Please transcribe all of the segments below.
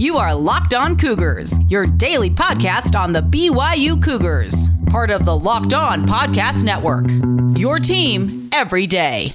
You are Locked On Cougars, your daily podcast on the BYU Cougars, part of the Locked On Podcast Network. Your team every day.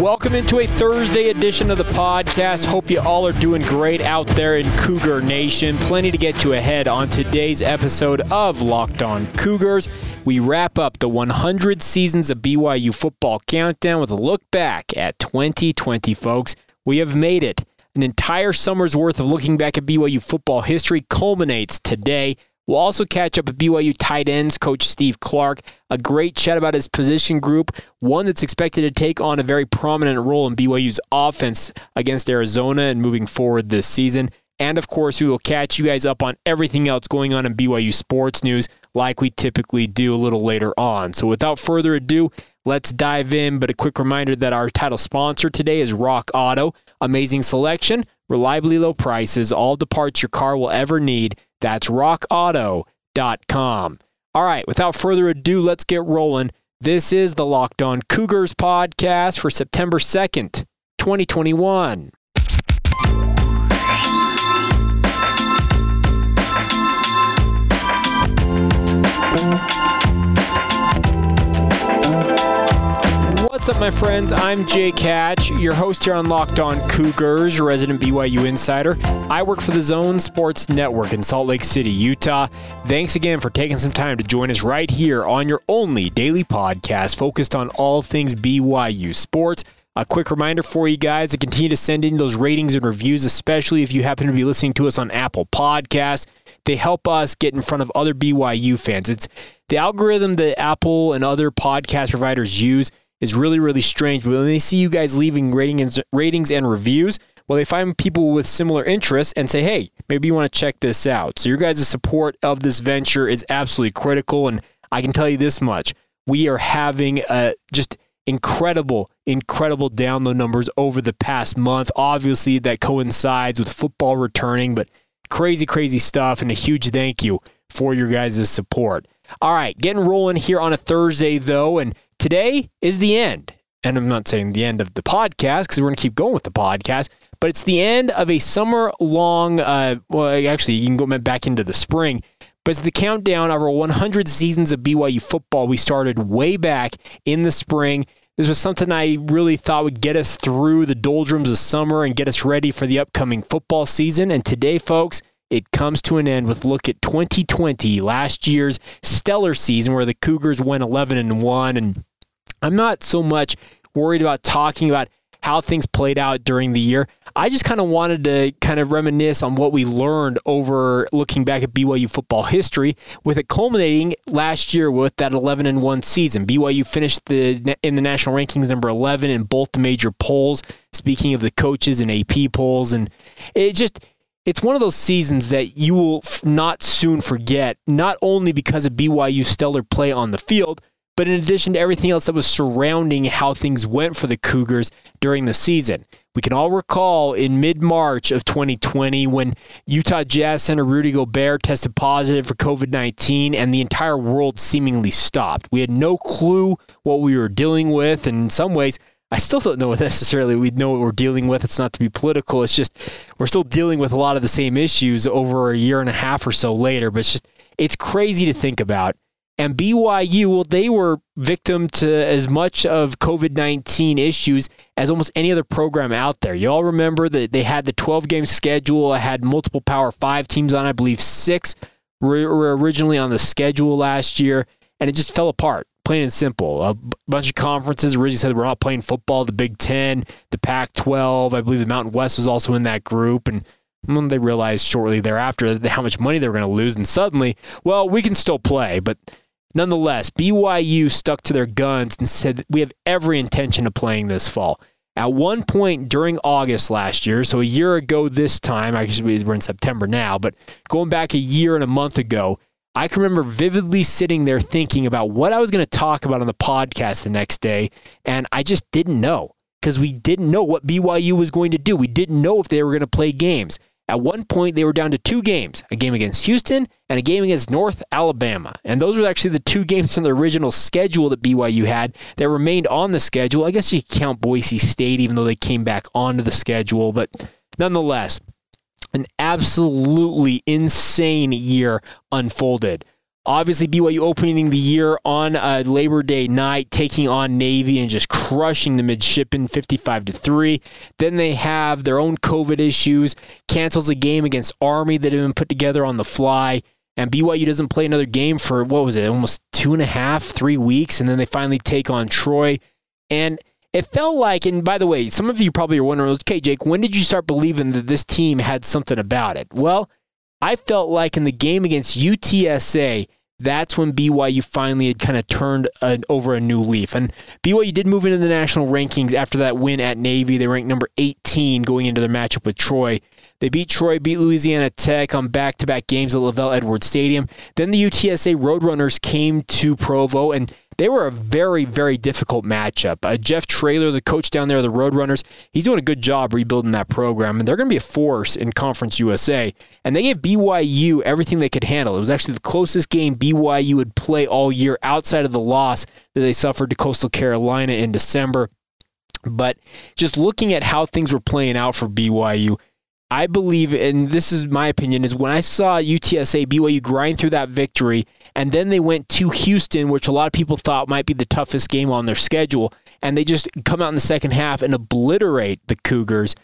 Welcome into a Thursday edition of the podcast. Hope you all are doing great out there in Cougar Nation. Plenty to get to ahead on today's episode of Locked On Cougars. We wrap up the 100 seasons of BYU football countdown with a look back at 2020, folks. We have made it. An entire summer's worth of looking back at BYU football history culminates today. We'll also catch up with BYU tight ends coach Steve Clark. A great chat about his position group, one that's expected to take on a very prominent role in BYU's offense against Arizona and moving forward this season. And of course, we will catch you guys up on everything else going on in BYU sports news like we typically do a little later on. So without further ado, let's dive in. But a quick reminder that our title sponsor today is Rock Auto. Amazing selection, reliably low prices, all the parts your car will ever need. That's rockauto.com. All right, without further ado, let's get rolling. This is the Locked On Cougars podcast for September 2nd, 2021. What's up, my friends? I'm Jake Hatch, your host here on Locked On Cougars, your resident BYU insider. I work for the Zone Sports Network in Salt Lake City, Utah. Thanks again for taking some time to join us right here on your only daily podcast focused on all things BYU sports. A quick reminder for you guys to continue to send in those ratings and reviews, especially if you happen to be listening to us on Apple Podcasts. They help us get in front of other BYU fans. It's the algorithm that Apple and other podcast providers use is really, really strange. But when they see you guys leaving ratings, ratings and reviews, well, they find people with similar interests and say, hey, maybe you want to check this out. So your guys' support of this venture is absolutely critical. And I can tell you this much. We are having a just incredible, incredible download numbers over the past month. Obviously, that coincides with football returning, but crazy, crazy stuff. And a huge thank you for your guys' support. All right, getting rolling here on a Thursday, though. And today is the end. And I'm not saying the end of the podcast because we're going to keep going with the podcast, but it's the end of a summer long, uh, well, actually, you can go back into the spring, but it's the countdown of our 100 seasons of BYU football. We started way back in the spring. This was something I really thought would get us through the doldrums of summer and get us ready for the upcoming football season. And today, folks, it comes to an end with look at 2020, last year's stellar season where the Cougars went 11 and 1 and I'm not so much worried about talking about how things played out during the year. I just kind of wanted to kind of reminisce on what we learned over looking back at BYU football history, with it culminating last year with that 11 and 1 season. BYU finished the in the national rankings number 11 in both the major polls. Speaking of the coaches and AP polls, and it just it's one of those seasons that you will not soon forget, not only because of BYU's stellar play on the field but in addition to everything else that was surrounding how things went for the Cougars during the season. We can all recall in mid March of 2020 when Utah Jazz center Rudy Gobert tested positive for COVID 19 and the entire world seemingly stopped. We had no clue what we were dealing with, and in some ways, I still don't know necessarily we know what we're dealing with. It's not to be political. It's just we're still dealing with a lot of the same issues over a year and a half or so later. But it's just it's crazy to think about and BYU, well, they were victim to as much of COVID 19 issues as almost any other program out there. You all remember that they had the 12 game schedule, had multiple Power Five teams on, I believe six were originally on the schedule last year, and it just fell apart, plain and simple. A bunch of conferences originally said we're not playing football, the Big Ten, the Pac 12, I believe the Mountain West was also in that group. And when they realized shortly thereafter how much money they were going to lose, and suddenly, well, we can still play, but Nonetheless, BYU stuck to their guns and said, We have every intention of playing this fall. At one point during August last year, so a year ago this time, actually we're in September now, but going back a year and a month ago, I can remember vividly sitting there thinking about what I was going to talk about on the podcast the next day, and I just didn't know because we didn't know what BYU was going to do. We didn't know if they were going to play games. At one point, they were down to two games a game against Houston and a game against North Alabama. And those were actually the two games from the original schedule that BYU had that remained on the schedule. I guess you count Boise State, even though they came back onto the schedule. But nonetheless, an absolutely insane year unfolded. Obviously, BYU opening the year on a Labor Day night, taking on Navy and just crushing the midshipmen 55 to 3. Then they have their own COVID issues, cancels a game against Army that had been put together on the fly. And BYU doesn't play another game for, what was it, almost two and a half, three weeks. And then they finally take on Troy. And it felt like, and by the way, some of you probably are wondering, okay, Jake, when did you start believing that this team had something about it? Well, I felt like in the game against UTSA, that's when BYU finally had kind of turned an, over a new leaf. And BYU did move into the national rankings after that win at Navy. They ranked number 18 going into their matchup with Troy. They beat Troy, beat Louisiana Tech on back to back games at LaVell Edwards Stadium. Then the UTSA Roadrunners came to Provo and they were a very, very difficult matchup. Uh, Jeff Traylor, the coach down there, the Roadrunners, he's doing a good job rebuilding that program, and they're going to be a force in Conference USA. And they gave BYU everything they could handle. It was actually the closest game BYU would play all year outside of the loss that they suffered to Coastal Carolina in December. But just looking at how things were playing out for BYU, I believe, and this is my opinion, is when I saw UTSA BYU grind through that victory, and then they went to Houston, which a lot of people thought might be the toughest game on their schedule, and they just come out in the second half and obliterate the Cougars.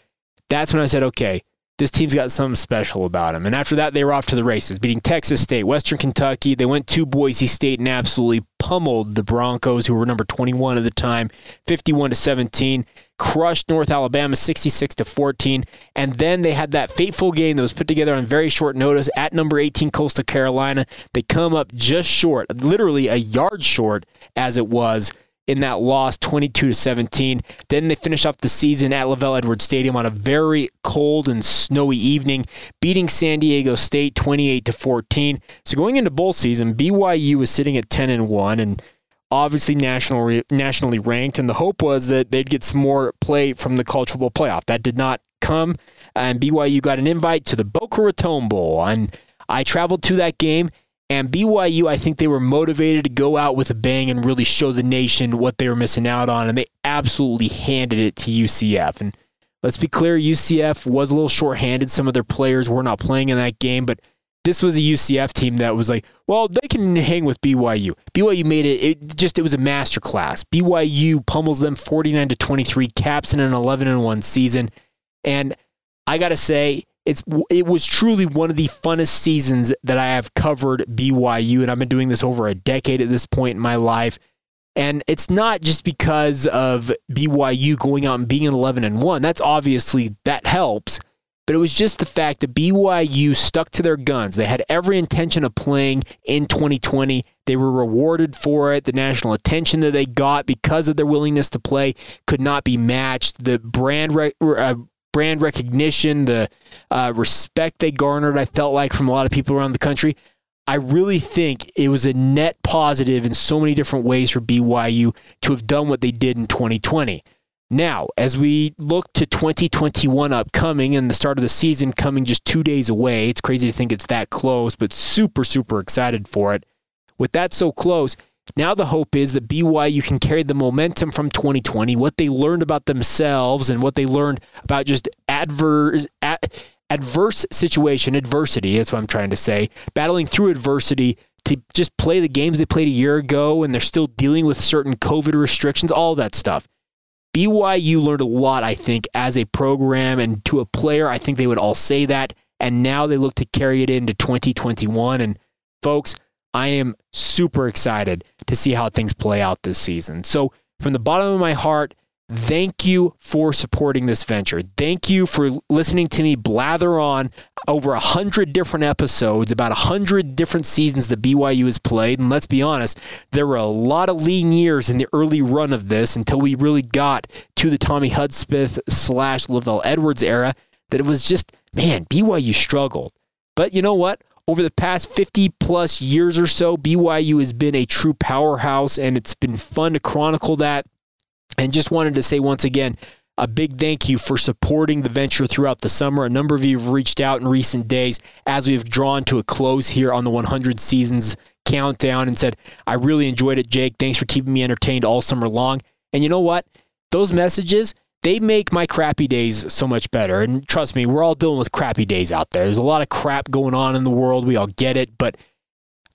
That's when I said, okay, this team's got something special about them. And after that, they were off to the races, beating Texas State, Western Kentucky. They went to Boise State and absolutely pummeled the Broncos, who were number 21 at the time, 51 to 17 crushed North Alabama 66 to 14. And then they had that fateful game that was put together on very short notice at number 18 Coastal Carolina. They come up just short, literally a yard short as it was in that loss 22 to 17. Then they finish off the season at LaVell Edwards Stadium on a very cold and snowy evening, beating San Diego State 28 to 14. So going into bowl season, BYU was sitting at 10 and 1 and obviously national, nationally ranked, and the hope was that they'd get some more play from the college football playoff. That did not come, and BYU got an invite to the Boca Raton Bowl, and I traveled to that game. And BYU, I think they were motivated to go out with a bang and really show the nation what they were missing out on, and they absolutely handed it to UCF. And let's be clear, UCF was a little shorthanded. Some of their players were not playing in that game, but this was a UCF team that was like, well, they can hang with BYU. BYU made it, it just it was a masterclass. BYU pummels them 49 to 23, caps in an 11 and 1 season. And I got to say, it's it was truly one of the funnest seasons that I have covered BYU and I've been doing this over a decade at this point in my life. And it's not just because of BYU going out and being an 11 and 1. That's obviously that helps but it was just the fact that BYU stuck to their guns. They had every intention of playing in 2020. They were rewarded for it. The national attention that they got because of their willingness to play could not be matched. The brand re- uh, brand recognition, the uh, respect they garnered, I felt like from a lot of people around the country. I really think it was a net positive in so many different ways for BYU to have done what they did in 2020. Now, as we look to 2021 upcoming and the start of the season coming just two days away, it's crazy to think it's that close, but super, super excited for it. With that so close, now the hope is that BYU can carry the momentum from 2020, what they learned about themselves and what they learned about just adverse, ad, adverse situation, adversity, that's what I'm trying to say, battling through adversity to just play the games they played a year ago and they're still dealing with certain COVID restrictions, all that stuff. BYU learned a lot, I think, as a program and to a player. I think they would all say that. And now they look to carry it into 2021. And folks, I am super excited to see how things play out this season. So, from the bottom of my heart, Thank you for supporting this venture. Thank you for listening to me blather on over a hundred different episodes about a hundred different seasons that BYU has played. And let's be honest, there were a lot of lean years in the early run of this until we really got to the Tommy Hudspeth slash LaVell Edwards era. That it was just man, BYU struggled. But you know what? Over the past 50 plus years or so, BYU has been a true powerhouse, and it's been fun to chronicle that and just wanted to say once again, a big thank you for supporting the venture throughout the summer. A number of you have reached out in recent days as we've drawn to a close here on the 100 seasons countdown and said, I really enjoyed it, Jake. Thanks for keeping me entertained all summer long. And you know what? Those messages, they make my crappy days so much better. And trust me, we're all dealing with crappy days out there. There's a lot of crap going on in the world. We all get it. But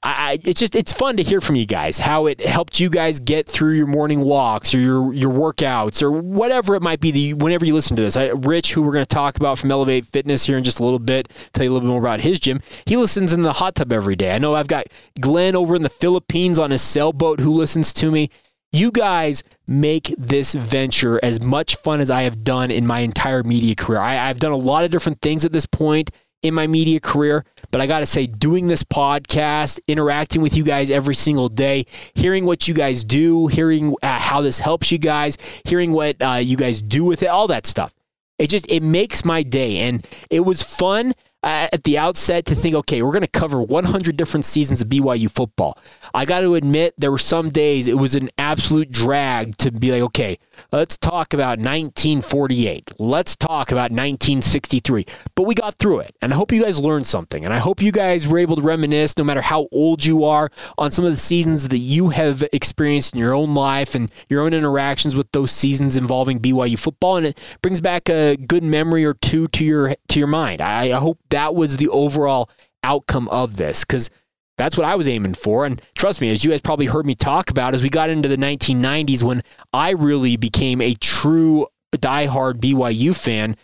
I, it's just it's fun to hear from you guys how it helped you guys get through your morning walks or your your workouts or whatever it might be. The, whenever you listen to this, I, Rich, who we're going to talk about from Elevate Fitness here in just a little bit, tell you a little bit more about his gym. He listens in the hot tub every day. I know I've got Glenn over in the Philippines on his sailboat who listens to me. You guys make this venture as much fun as I have done in my entire media career. I, I've done a lot of different things at this point in my media career. But I got to say, doing this podcast, interacting with you guys every single day, hearing what you guys do, hearing uh, how this helps you guys, hearing what uh, you guys do with it, all that stuff. It just it makes my day, and it was fun at the outset to think, okay, we're going to cover 100 different seasons of BYU football. I got to admit, there were some days it was an absolute drag to be like, okay, let's talk about 1948. Let's talk about 1963. But we got through it, and I hope you guys learned something. And I hope you guys were able to reminisce, no matter how old you are, on some of the seasons that you have experienced in your own life and your own interactions with those seasons involving BYU football. And it brings back a good memory or two to your to your mind. I, I hope that was the overall outcome of this because that's what I was aiming for. And trust me, as you guys probably heard me talk about, as we got into the 1990s when I really became a true diehard BYU fan,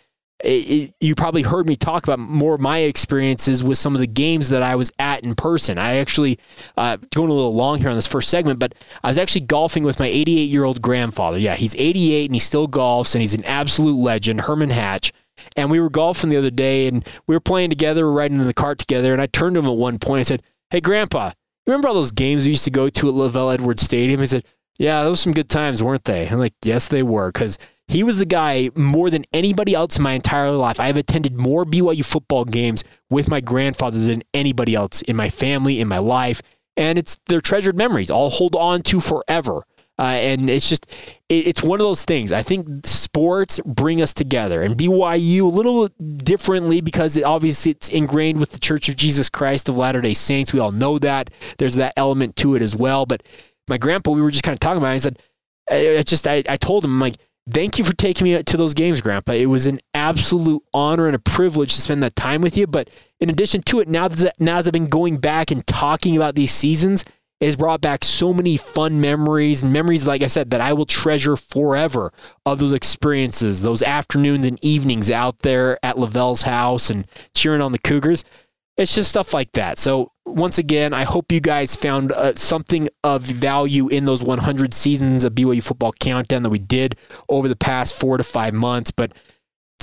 it, it, you probably heard me talk about more of my experiences with some of the games that I was at in person. I actually, uh, going a little long here on this first segment, but I was actually golfing with my 88 year old grandfather. Yeah, he's 88 and he still golfs and he's an absolute legend, Herman Hatch. And we were golfing the other day and we were playing together, we were riding in the cart together. And I turned to him at one point and said, Hey, Grandpa, remember all those games we used to go to at LaVell Edwards Stadium? He said, Yeah, those were some good times, weren't they? I'm like, Yes, they were. Because he was the guy more than anybody else in my entire life. I have attended more BYU football games with my grandfather than anybody else in my family, in my life. And it's their treasured memories. I'll hold on to forever. Uh, and it's just, it, it's one of those things. I think sports bring us together, and BYU a little differently because it obviously it's ingrained with the Church of Jesus Christ of Latter Day Saints. We all know that. There's that element to it as well. But my grandpa, we were just kind of talking about. It, I said, I just, I, I told him, I'm like, thank you for taking me to those games, Grandpa. It was an absolute honor and a privilege to spend that time with you. But in addition to it, now that now as I've been going back and talking about these seasons, it has brought back so many fun memories memories, like I said, that I will treasure forever of those experiences, those afternoons and evenings out there at LaVell's house and cheering on the Cougars. It's just stuff like that. So, once again, I hope you guys found uh, something of value in those 100 seasons of BYU football countdown that we did over the past four to five months. But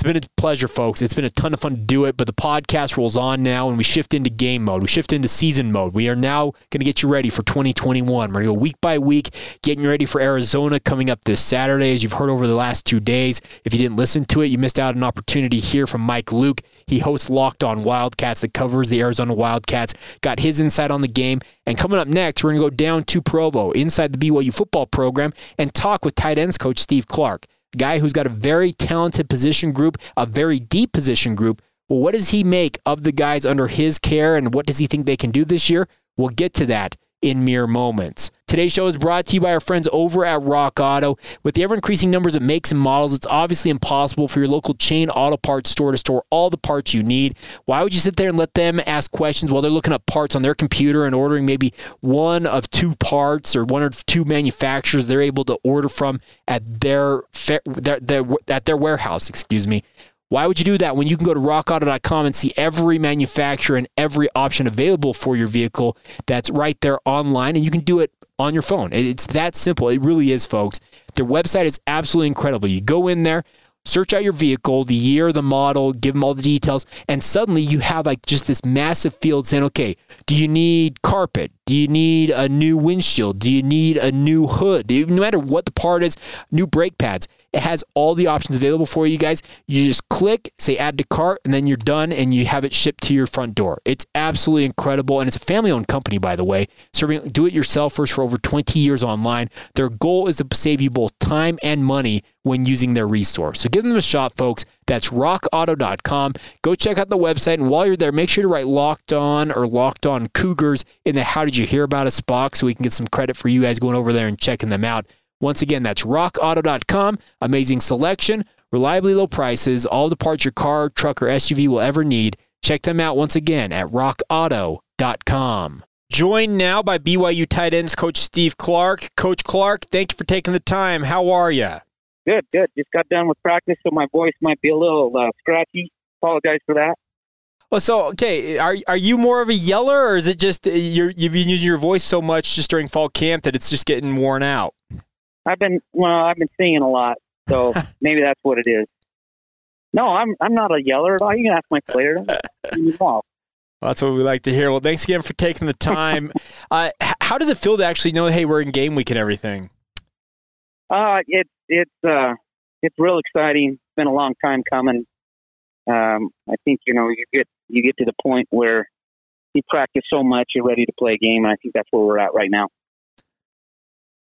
it's been a pleasure, folks. It's been a ton of fun to do it, but the podcast rolls on now and we shift into game mode. We shift into season mode. We are now going to get you ready for 2021. We're going to go week by week, getting you ready for Arizona coming up this Saturday, as you've heard over the last two days. If you didn't listen to it, you missed out an opportunity here from Mike Luke. He hosts Locked On Wildcats that covers the Arizona Wildcats. Got his insight on the game. And coming up next, we're going to go down to Provo inside the BYU football program and talk with tight ends coach Steve Clark guy who's got a very talented position group, a very deep position group. Well, what does he make of the guys under his care and what does he think they can do this year? We'll get to that in mere moments. Today's show is brought to you by our friends over at Rock Auto. With the ever increasing numbers of makes and models, it's obviously impossible for your local chain auto parts store to store all the parts you need. Why would you sit there and let them ask questions while they're looking up parts on their computer and ordering maybe one of two parts or one or two manufacturers they're able to order from at their, at their warehouse, excuse me. Why would you do that when you can go to rockauto.com and see every manufacturer and every option available for your vehicle that's right there online and you can do it on your phone? It's that simple. It really is, folks. Their website is absolutely incredible. You go in there, search out your vehicle, the year, the model, give them all the details, and suddenly you have like just this massive field saying, okay, do you need carpet? Do you need a new windshield? Do you need a new hood? No matter what the part is, new brake pads It has all the options available for you guys. You just click, say add to cart, and then you're done and you have it shipped to your front door. It's absolutely incredible. And it's a family owned company, by the way, serving do it yourselfers for over 20 years online. Their goal is to save you both time and money when using their resource. So give them a shot, folks. That's rockauto.com. Go check out the website. And while you're there, make sure to write locked on or locked on cougars in the how did you hear about us box so we can get some credit for you guys going over there and checking them out. Once again, that's rockauto.com. Amazing selection, reliably low prices, all the parts your car, truck, or SUV will ever need. Check them out once again at rockauto.com. Joined now by BYU tight ends coach Steve Clark. Coach Clark, thank you for taking the time. How are you? Good, good. Just got done with practice, so my voice might be a little uh, scratchy. Apologize for that. Well, so okay, are are you more of a yeller, or is it just uh, you're, you've been using your voice so much just during fall camp that it's just getting worn out? I've been well, I've been singing a lot, so maybe that's what it is. No, I'm I'm not a yeller at all. You can ask my player. well, that's what we like to hear. Well, thanks again for taking the time. uh, how does it feel to actually know, hey, we're in game week and everything? Uh, it's it's uh, it's real exciting. It's been a long time coming. Um, I think you know you get you get to the point where you practice so much, you're ready to play a game, and I think that's where we're at right now.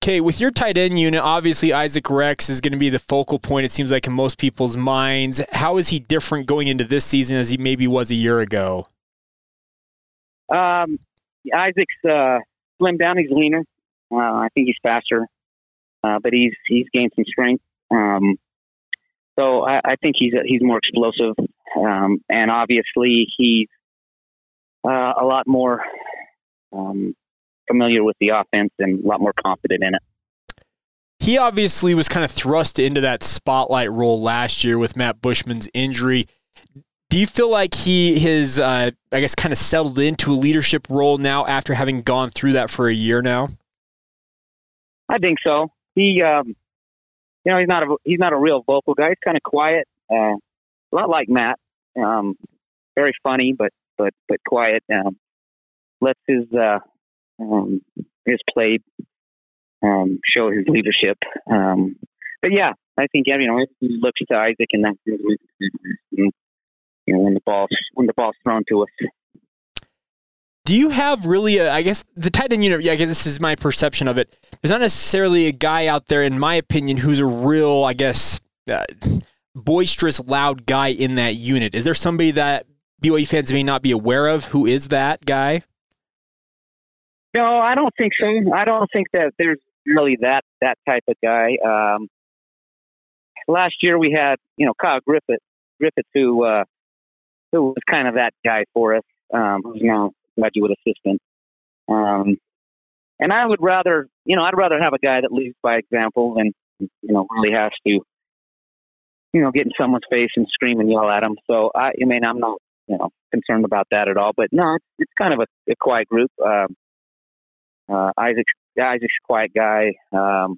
Okay, with your tight end unit, obviously Isaac Rex is going to be the focal point. It seems like in most people's minds. How is he different going into this season as he maybe was a year ago? Um, Isaac's uh, slimmed down. He's leaner. Uh, I think he's faster, uh, but he's he's gained some strength. Um, so I, I, think he's he's more explosive, um, and obviously he's uh, a lot more um, familiar with the offense and a lot more confident in it. He obviously was kind of thrust into that spotlight role last year with Matt Bushman's injury. Do you feel like he has, uh, I guess, kind of settled into a leadership role now after having gone through that for a year now? I think so. He, um, you know, he's not a he's not a real vocal guy. He's kind of quiet, uh, a lot like Matt. Um, very funny, but but but quiet. Um, lets his uh, um, his play um, show his leadership. Um, but yeah, I think you know he looks to Isaac and that you know when the ball when the ball's thrown to us. Do you have really a, I guess the tight end unit, yeah, I guess this is my perception of it. There's not necessarily a guy out there, in my opinion, who's a real, I guess, uh, boisterous, loud guy in that unit. Is there somebody that BYU fans may not be aware of who is that guy? No, I don't think so. I don't think that there's really that that type of guy. Um, last year we had, you know, Kyle Griffith, Griffith who uh, who was kind of that guy for us, um, who's now graduate assistant. Um, and I would rather, you know, I'd rather have a guy that leads by example than, you know, really has to, you know, get in someone's face and scream and yell at them. So I, I mean, I'm not, you know, concerned about that at all. But no, it's, it's kind of a, a quiet group. Um, uh, Isaac's Isaac's a quiet guy. Um,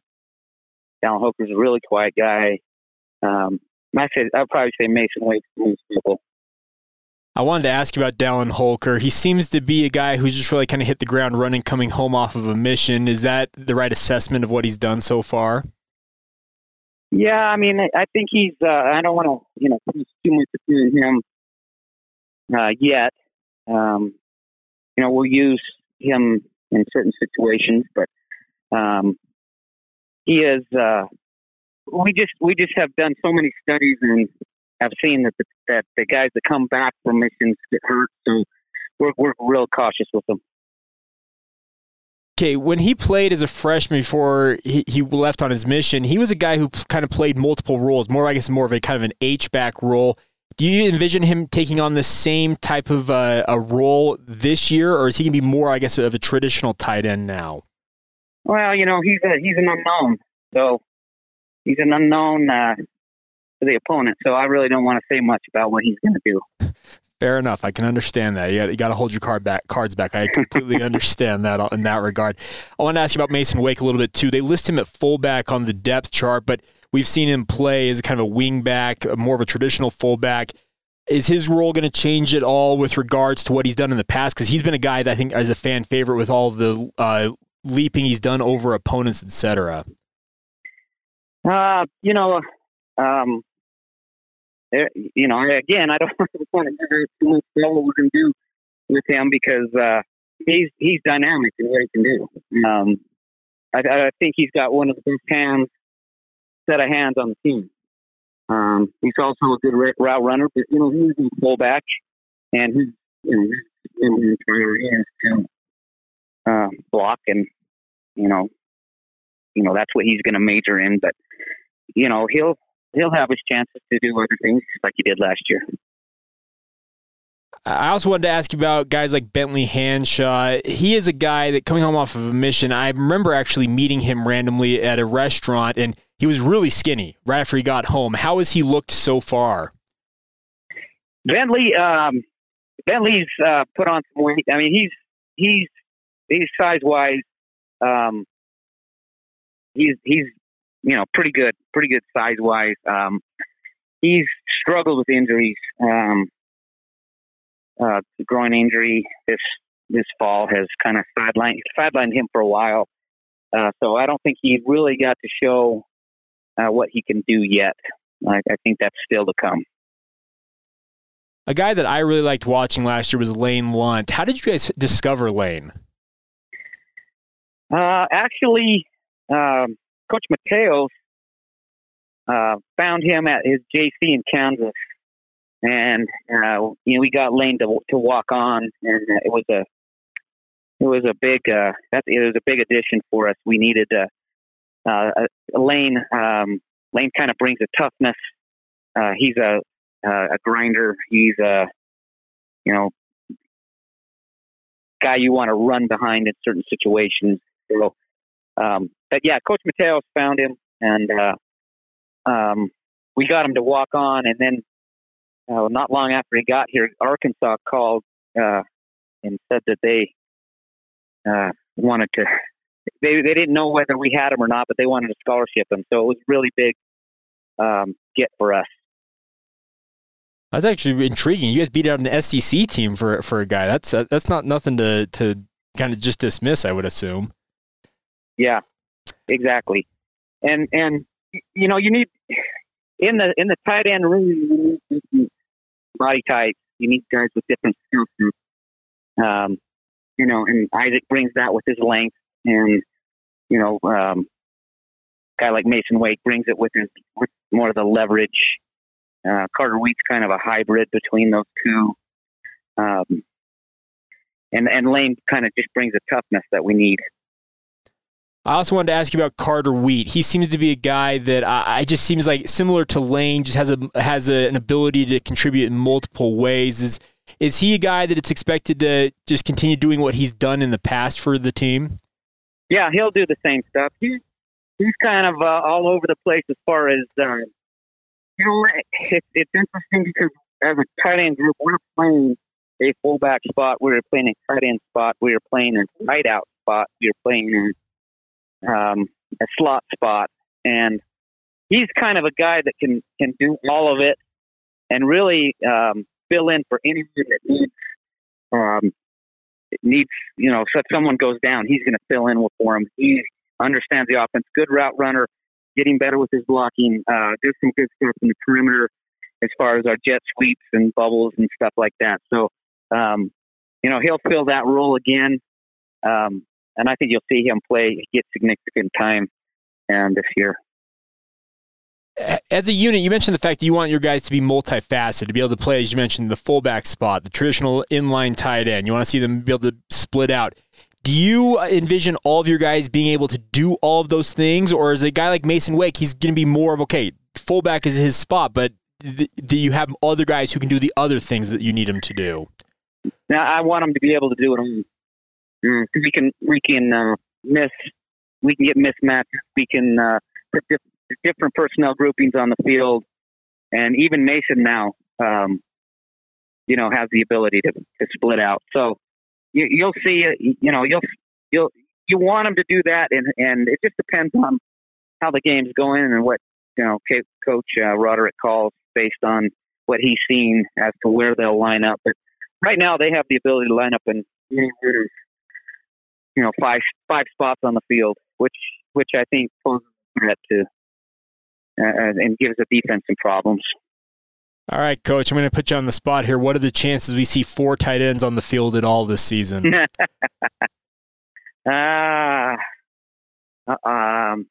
Dallin Holker's a really quiet guy. Um, I say I'd probably say Masen Wake's the most people. I wanted to ask you about Dallin Holker. He seems to be a guy who's just really kind of hit the ground running, coming home off of a mission. Is that the right assessment of what he's done so far? Yeah, I mean, I think he's. Uh, I don't want to, you know, too much into him uh, yet. Um, you know, we'll use him in certain situations, but um, he is. Uh, we just we just have done so many studies and have seen that the, that the guys that come back from missions get hurt, so we're we're real cautious with them. Okay, when he played as a freshman before he, he left on his mission, he was a guy who kind of played multiple roles, more I guess more of a kind of an H back role. Do you envision him taking on the same type of uh, a role this year, or is he going to be more, I guess, of a traditional tight end now? Well, you know, he's a he's an unknown, so he's an unknown uh, to the opponent. So I really don't want to say much about what he's going to do. Fair enough. I can understand that. You got, you got to hold your card back, cards back. I completely understand that in that regard. I want to ask you about Masen Wake a little bit too. They list him at fullback on the depth chart, but We've seen him play as kind of a wing back, more of a traditional fullback. Is his role going to change at all with regards to what he's done in the past? Because he's been a guy that I think is a fan favorite with all the uh, leaping he's done over opponents, etc. Uh, you know, um, there, you know, again, I don't want to give too much what we can do with him because uh, he's he's dynamic in what he can do. Um, I, I think he's got one of the best hands, set of hands on the team. Um, he's also a good route runner, but you know he's a fullback, and he's you know his entire is to uh, block, and you know, you know that's what he's going to major in. But you know he'll he'll have his chances to do other things like he did last year. I also wanted to ask you about guys like Bentley Hanshaw. He is a guy that coming home off of a mission. I remember actually meeting him randomly at a restaurant, and he was really skinny right after he got home. How has he looked so far? Bentley, um, Bentley's uh, put on some weight. I mean, he's he's he's size wise. Um, he's he's you know pretty good, pretty good size wise. Um, he's struggled with injuries. Um, uh, groin injury this this fall has kind of sidelined sidelined him for a while. Uh, so I don't think he really got to show uh, what he can do yet. I, I think that's still to come. A guy that I really liked watching last year was Lane Lunt. How did you guys discover Lane? Uh, actually, um, Coach Mateos uh, found him at his JC in Kansas and uh, you know we got Lane to to walk on, and uh, it was a it was a big uh, that it was a big addition for us. We needed uh, uh, Lane. Um, Lane kind of brings a toughness. Uh, he's a uh, a grinder. He's a you know guy you want to run behind in certain situations. So, um, but yeah, Coach Mateos found him, and uh, um, we got him to walk on, and then uh, not long after he got here, Arkansas called uh, and said that they uh, wanted to. They they didn't know whether we had him or not, but they wanted to scholarship him. So it was really big um, get for us. That's actually intriguing. You guys beat out an SEC team for for a guy. That's uh, that's not nothing to to kind of just dismiss. I would assume. Yeah, exactly. And and you know you need in the in the tight end room you need body types. You need guys with different skill sets. Um, you know, and Isaac brings that with his length, and you know, um, guy like Masen Wake brings it with with more of the leverage. Uh, Carter Wheat's kind of a hybrid between those two. Um, and and Lane kind of just brings a toughness that we need. I also wanted to ask you about Carter Wheat. He seems to be a guy that I, I just seems like similar to Lane, just has a has a, an ability to contribute in multiple ways. Is is he a guy that it's expected to just continue doing what he's done in the past for the team? Yeah, he'll do the same stuff. He's he's kind of uh, all over the place as far as uh, you know. It's it's interesting because as a tight end group, we're playing a fullback spot, we are playing a tight end spot, we are playing a tight out spot, we are playing um, a slot spot, and he's kind of a guy that can can do all of it and really um, fill in for anyone that needs um, needs you know so if someone goes down, he's going to fill in for him. He understands the offense, good route runner, getting better with his blocking. Uh, do some good stuff in the perimeter as far as our jet sweeps and bubbles and stuff like that. So, um, you know, he'll fill that role again. Um, and I think you'll see him play get significant time and this year. As a unit, you mentioned the fact that you want your guys to be multifaceted, to be able to play, as you mentioned, the fullback spot, the traditional inline tight end. You want to see them be able to split out. Do you envision all of your guys being able to do all of those things, or is a guy like Masen Wake, he's going to be more of okay, fullback is his spot, but do you have other guys who can do the other things that you need him to do? Now, I want him to be able to do it all. Mm, we can we can uh, miss we can get mismatches. We can uh, put diff- different personnel groupings on the field, and even Masen now, um, you know, has the ability to, to split out. So you, you'll see, you know, you'll you'll you want them to do that, and and it just depends on how the game's going and what you know Coach uh, Roderick calls based on what he's seen as to where they'll line up. But right now, they have the ability to line up in you know five five spots on the field, which which I think poses a threat to uh, and gives the defense some problems. All right, coach, I'm going to put you on the spot here. What are the chances we see four tight ends on the field at all this season? uh, um,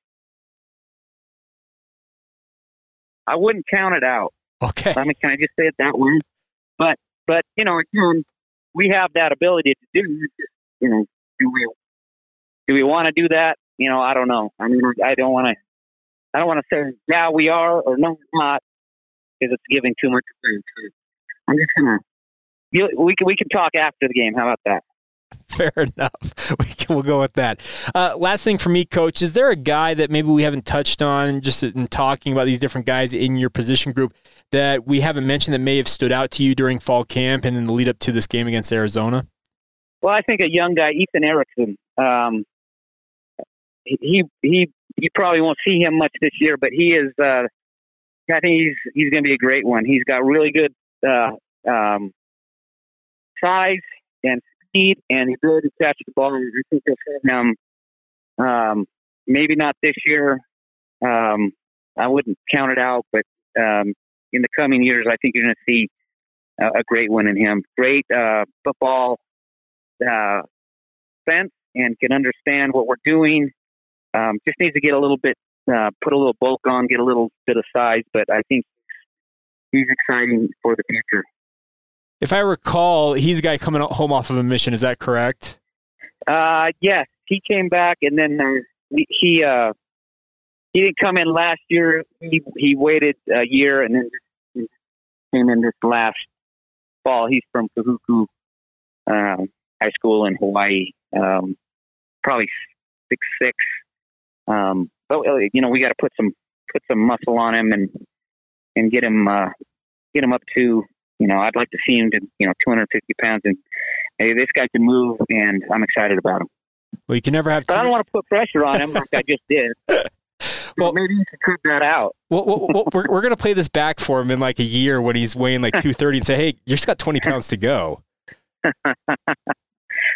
I wouldn't count it out. Okay. I mean, can I just say it that way? But, but you know, again, we have that ability to do. You know, do we do we want to do that? You know, I don't know. I mean, I don't want to. I don't want to say now we are or no we're not because it's giving too much. I'm just gonna. You, we can we can talk after the game. How about that? Fair enough. We can, we'll go with that. Uh, last thing for me, coach, is there a guy that maybe we haven't touched on just in talking about these different guys in your position group that we haven't mentioned that may have stood out to you during fall camp and in the lead up to this game against Arizona? Well, I think a young guy, Ethan Erickson. Um, he he you probably won't see him much this year, but he is. Uh, I think he's he's going to be a great one. He's got really good uh, um, size and speed and the ability to catch the ball. I think you'll see him. Um, maybe not this year. Um, I wouldn't count it out, but um, in the coming years, I think you're going to see a, a great one in him. Great uh, football uh, sense and can understand what we're doing. Um, just needs to get a little bit, uh, put a little bulk on, get a little bit of size, but I think he's exciting for the future. If I recall, he's a guy coming home off of a mission. Is that correct? Uh, yes, he came back, and then uh, he uh, he didn't come in last year. He he waited a year, and then came in this last fall. He's from Kahuku um, High School in Hawaii. Um, probably six six. Um, but uh, you know, we got to put some put some muscle on him and and get him uh, get him up to you know I'd like to see him to you know 250 pounds and hey this guy can move and I'm excited about him. Well, you can never have. But I don't want to put pressure on him like I just did. well, maybe you should cut that out. Well, well, well we're we're gonna play this back for him in like a year when he's weighing like 230 and say, hey, you just got 20 pounds to go.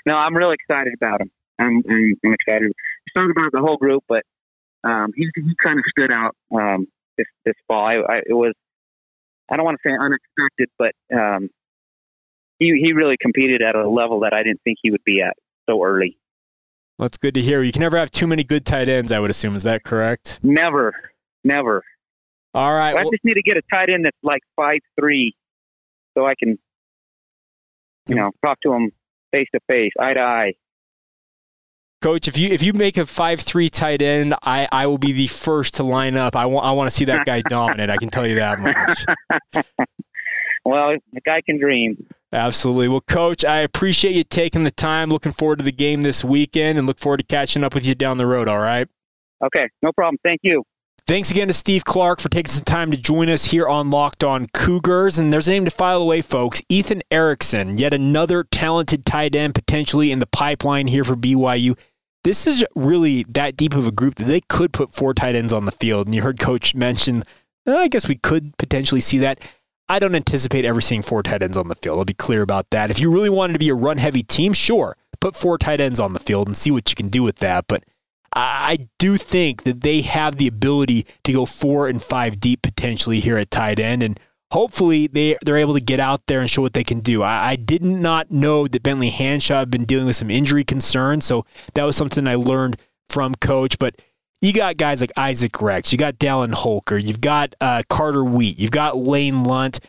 no, I'm really excited about him. I'm, I'm, I'm excited. Excited about the whole group, but um, he he kind of stood out um, this this fall. I, I, it was I don't want to say unexpected, but um, he he really competed at a level that I didn't think he would be at so early. Well, that's good to hear. You can never have too many good tight ends. I would assume is that correct? Never, never. All right. I well, just need to get a tight end that's like five three, so I can, you know, talk to him face to face, eye to eye. Coach, if you if you make a five three tight end, I, I will be the first to line up. I want I want to see that guy dominant. I can tell you that much. well, the guy can dream. Absolutely. Well, Coach, I appreciate you taking the time. Looking forward to the game this weekend, and look forward to catching up with you down the road. All right. Okay, no problem. Thank you. Thanks again to Steve Clark for taking some time to join us here on Locked On Cougars. And there's a name to file away, folks. Ethan Erickson, yet another talented tight end potentially in the pipeline here for BYU. This is really that deep of a group that they could put four tight ends on the field. And you heard Coach mention, oh, I guess we could potentially see that. I don't anticipate ever seeing four tight ends on the field. I'll be clear about that. If you really wanted to be a run heavy team, sure, put four tight ends on the field and see what you can do with that. But I do think that they have the ability to go four and five deep potentially here at tight end, and hopefully they they're able to get out there and show what they can do. I, I did not know that Bentley Hanshaw had been dealing with some injury concerns, so that was something I learned from coach. But you got guys like Isaac Rex, you got Dallin Holker, you've got uh, Carter Wheat, you've got Lane Lunt.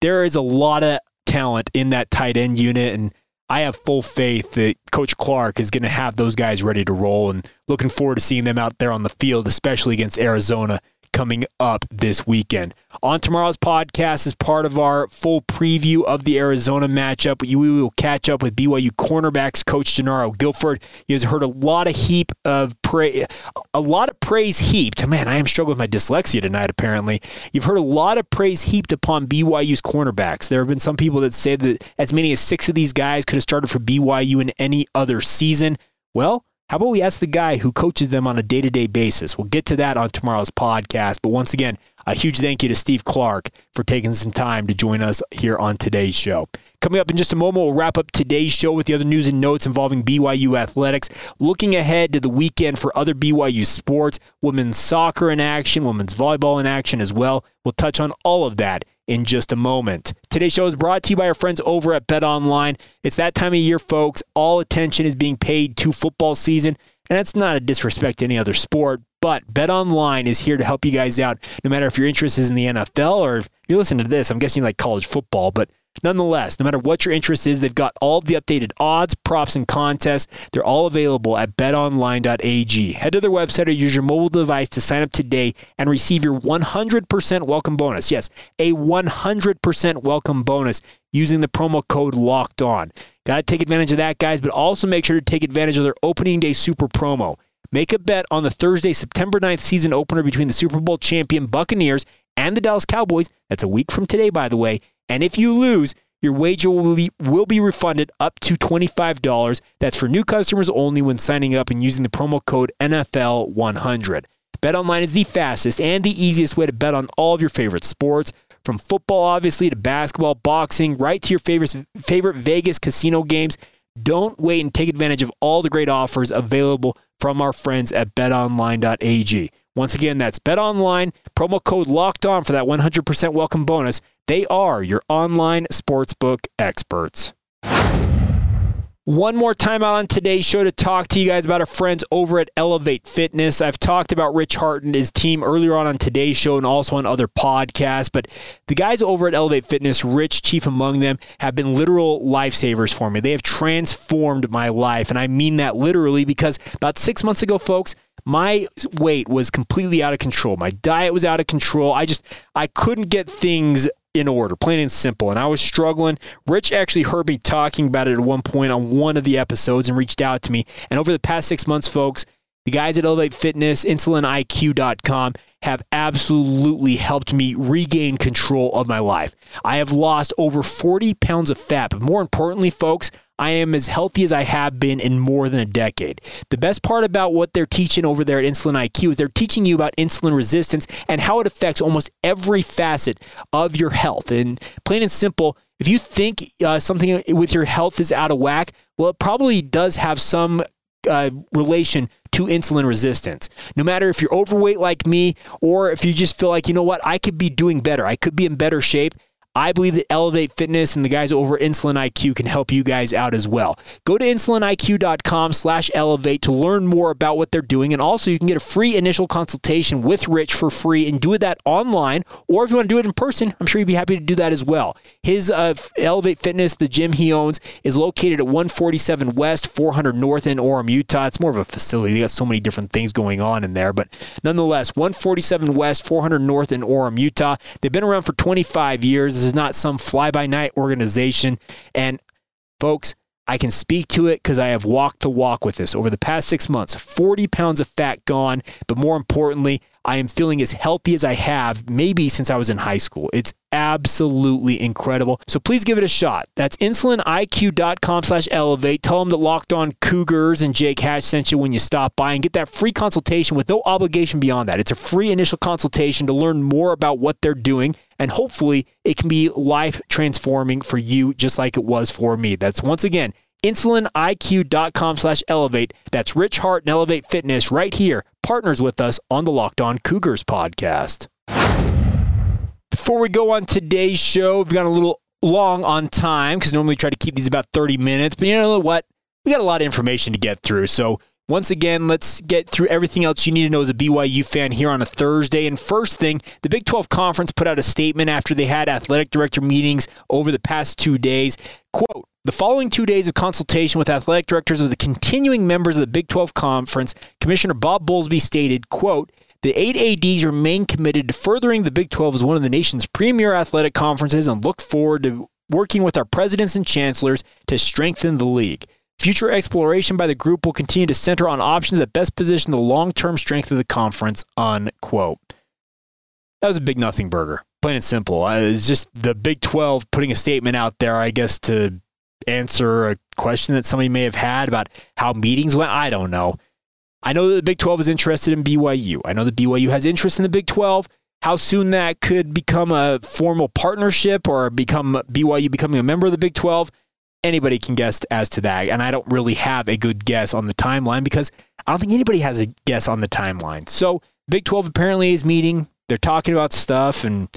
There is a lot of talent in that tight end unit, and I have full faith that Coach Clark is going to have those guys ready to roll and looking forward to seeing them out there on the field, especially against Arizona coming up this weekend. On tomorrow's podcast, as part of our full preview of the Arizona matchup, we will catch up with BYU cornerbacks coach Jernaro Gilford. He has heard a lot of heap of praise, a lot of praise heaped. Man, I am struggling with my dyslexia tonight. Apparently, you've heard a lot of praise heaped upon BYU's cornerbacks. There have been some people that say that as many as six of these guys could have started for BYU in any other season. Well, how about we ask the guy who coaches them on a day to day basis? We'll get to that on tomorrow's podcast. But once again, a huge thank you to Steve Clark for taking some time to join us here on today's show. Coming up in just a moment, we'll wrap up today's show with the other news and notes involving BYU athletics. Looking ahead to the weekend for other BYU sports, women's soccer in action, women's volleyball in action as well. We'll touch on all of that in just a moment. Today's show is brought to you by our friends over at Bet Online. It's that time of year, folks. All attention is being paid to football season, and that's not a disrespect to any other sport, but Bet Online is here to help you guys out, no matter if your interest is in the NFL or if you listen to this, I'm guessing you like college football, but Nonetheless, no matter what your interest is, they've got all the updated odds, props, and contests. They're all available at betonline.ag. Head to their website or use your mobile device to sign up today and receive your 100% welcome bonus. Yes, a 100% welcome bonus using the promo code locked on. Got to take advantage of that, guys, but also make sure to take advantage of their opening day super promo. Make a bet on the Thursday, September 9th season opener between the Super Bowl champion Buccaneers and the Dallas Cowboys. That's a week from today, by the way and if you lose, your wager will be will be refunded up to $25. That's for new customers only when signing up and using the promo code NFL100. BetOnline is the fastest and the easiest way to bet on all of your favorite sports, from football obviously to basketball, boxing, right to your favorite favorite Vegas casino games. Don't wait and take advantage of all the great offers available from our friends at betonline.ag. Once again, that's betonline, promo code locked on for that 100% welcome bonus. They are your online sportsbook experts. One more time out on today's show to talk to you guys about our friends over at Elevate Fitness. I've talked about Rich Hart and his team earlier on on today's show and also on other podcasts, but the guys over at Elevate Fitness, Rich chief among them, have been literal lifesavers for me. They have transformed my life, and I mean that literally because about six months ago, folks, my weight was completely out of control. My diet was out of control. I just I couldn't get things in order, plain and simple. And I was struggling. Rich actually heard me talking about it at one point on one of the episodes and reached out to me. And over the past six months, folks, the guys at Elevate Fitness, InsulinIQ.com have absolutely helped me regain control of my life. I have lost over 40 pounds of fat, but more importantly, folks, I am as healthy as I have been in more than a decade. The best part about what they're teaching over there at Insulin IQ is they're teaching you about insulin resistance and how it affects almost every facet of your health. And plain and simple, if you think uh, something with your health is out of whack, well, it probably does have some uh, relation to insulin resistance. No matter if you're overweight like me or if you just feel like, you know what, I could be doing better, I could be in better shape, I believe that Elevate Fitness and the guys over Insulin IQ can help you guys out as well. Go to insuliniq.com slash elevate to learn more about what they're doing. And also you can get a free initial consultation with Rich for free and do that online. Or if you want to do it in person, I'm sure you'd be happy to do that as well. His uh, Elevate Fitness, the gym he owns, is located at 147 West, 400 North in Orem, Utah. It's more of a facility. They got so many different things going on in there. But nonetheless, 147 West, 400 North in Orem, Utah. They've been around for 25 years is not some fly by night organization. And folks, I can speak to it because I have walked the walk with this over the past six months. 40 pounds of fat gone, but more importantly, I am feeling as healthy as I have maybe since I was in high school. It's absolutely incredible. So please give it a shot. That's insuliniq.com slash elevate. Tell them that Locked On Cougars and Jake Hatch sent you when you stop by and get that free consultation with no obligation beyond that. It's a free initial consultation to learn more about what they're doing and hopefully it can be life transforming for you just like it was for me. That's once again insuliniq.com slash elevate. That's Rich Hart and Elevate Fitness right here, partners with us on the Locked On Cougars podcast. Before we go on today's show, we've got a little long on time because normally we try to keep these about 30 minutes, but you know what? We got a lot of information to get through. So once again, let's get through everything else you need to know as a BYU fan here on a Thursday. And first thing, the Big 12 Conference put out a statement after they had athletic director meetings over the past two days. Quote, the following two days of consultation with athletic directors of the continuing members of the Big 12 Conference, Commissioner Bob Bowlesby stated, quote, the eight ADs remain committed to furthering the Big 12 as one of the nation's premier athletic conferences and look forward to working with our presidents and chancellors to strengthen the league. Future exploration by the group will continue to center on options that best position the long term strength of the conference. Unquote. That was a big nothing burger. Plain and simple. It's just the Big 12 putting a statement out there, I guess, to answer a question that somebody may have had about how meetings went. I don't know. I know that the Big 12 is interested in BYU. I know that BYU has interest in the Big 12. How soon that could become a formal partnership or become BYU becoming a member of the Big 12, anybody can guess as to that. And I don't really have a good guess on the timeline because I don't think anybody has a guess on the timeline. So, Big 12 apparently is meeting. They're talking about stuff, and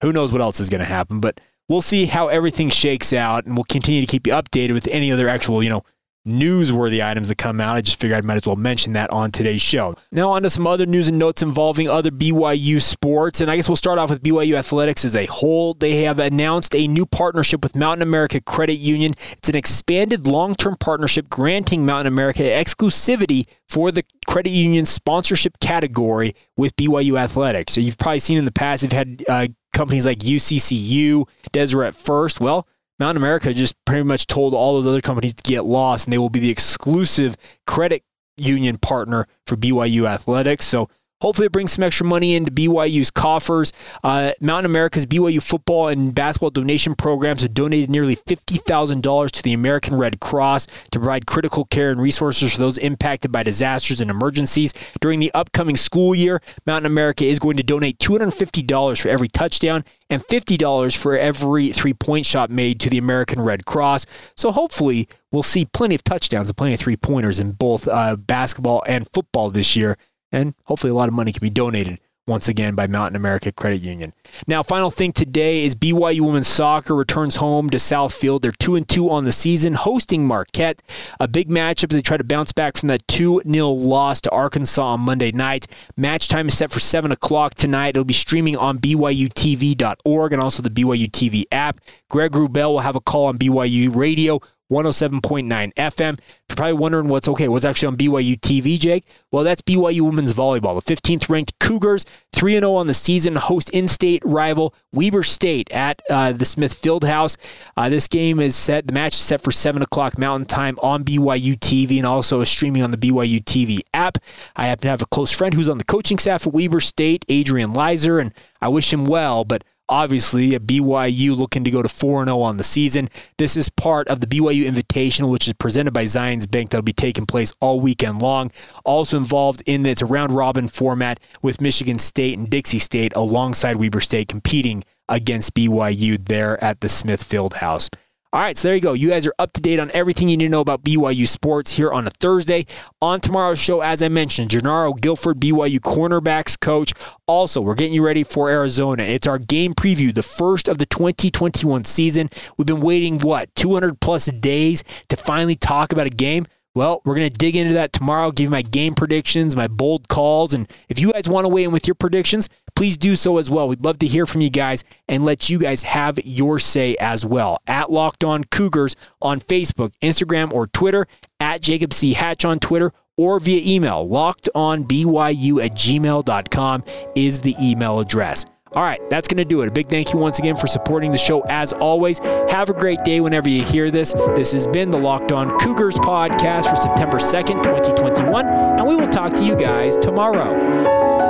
who knows what else is going to happen. But we'll see how everything shakes out, and we'll continue to keep you updated with any other actual, you know, newsworthy items that come out. I just figured I might as well mention that on today's show. Now, on to some other news and notes involving other BYU sports. And I guess we'll start off with BYU Athletics as a whole. They have announced a new partnership with Mountain America Credit Union. It's an expanded long term partnership granting Mountain America exclusivity for the credit union sponsorship category with BYU Athletics. So you've probably seen in the past, they've had uh, companies like UCCU, Deseret First. Well, Mountain America just pretty much told all those other companies to get lost, and they will be the exclusive credit union partner for BYU Athletics. So Hopefully, it brings some extra money into BYU's coffers. Uh, Mountain America's BYU football and basketball donation programs have donated nearly $50,000 to the American Red Cross to provide critical care and resources for those impacted by disasters and emergencies. During the upcoming school year, Mountain America is going to donate $250 for every touchdown and $50 for every three point shot made to the American Red Cross. So hopefully, we'll see plenty of touchdowns and plenty of three pointers in both uh, basketball and football this year and hopefully a lot of money can be donated once again by Mountain America Credit Union. Now, final thing today is BYU women's soccer returns home to Southfield. They're two and two on the season, hosting Marquette. A big matchup as they try to bounce back from that two 0 loss to Arkansas on Monday night. Match time is set for seven o'clock tonight. It'll be streaming on BYUTV.org and also the BYU TV app. Greg Rubel will have a call on BYU Radio 107.9 FM. You're probably wondering what's okay, what's actually on BYU TV, Jake? Well, that's BYU women's volleyball. The 15th ranked Cougars, 3 0 on the season, host in state rival Weber State at uh, the Smith Fieldhouse. Uh, this game is set, the match is set for 7 o'clock Mountain Time on BYU TV and also streaming on the BYU TV app. I happen to have a close friend who's on the coaching staff at Weber State, Adrian Lizer, and I wish him well, but Obviously, a BYU looking to go to 4 0 on the season. This is part of the BYU Invitational, which is presented by Zions Bank, that'll be taking place all weekend long. Also involved in its round robin format with Michigan State and Dixie State alongside Weber State competing against BYU there at the Smith Fieldhouse. All right, so there you go. You guys are up to date on everything you need to know about BYU sports here on a Thursday. On tomorrow's show, as I mentioned, Jernaro Gilford, BYU cornerbacks coach. Also, we're getting you ready for Arizona. It's our game preview, the first of the 2021 season. We've been waiting, what, 200 plus days to finally talk about a game? Well, we're going to dig into that tomorrow, give you my game predictions, my bold calls. And if you guys want to weigh in with your predictions, please do so as well. We'd love to hear from you guys and let you guys have your say as well. At Locked On Cougars on Facebook, Instagram, or Twitter, at Jacob C. Hatch on Twitter, or via email. LockedOnBYU at gmail.com is the email address. All right, that's going to do it. A big thank you once again for supporting the show as always. Have a great day whenever you hear this. This has been the Locked On Cougars podcast for September 2nd, 2021, and we will talk to you guys tomorrow.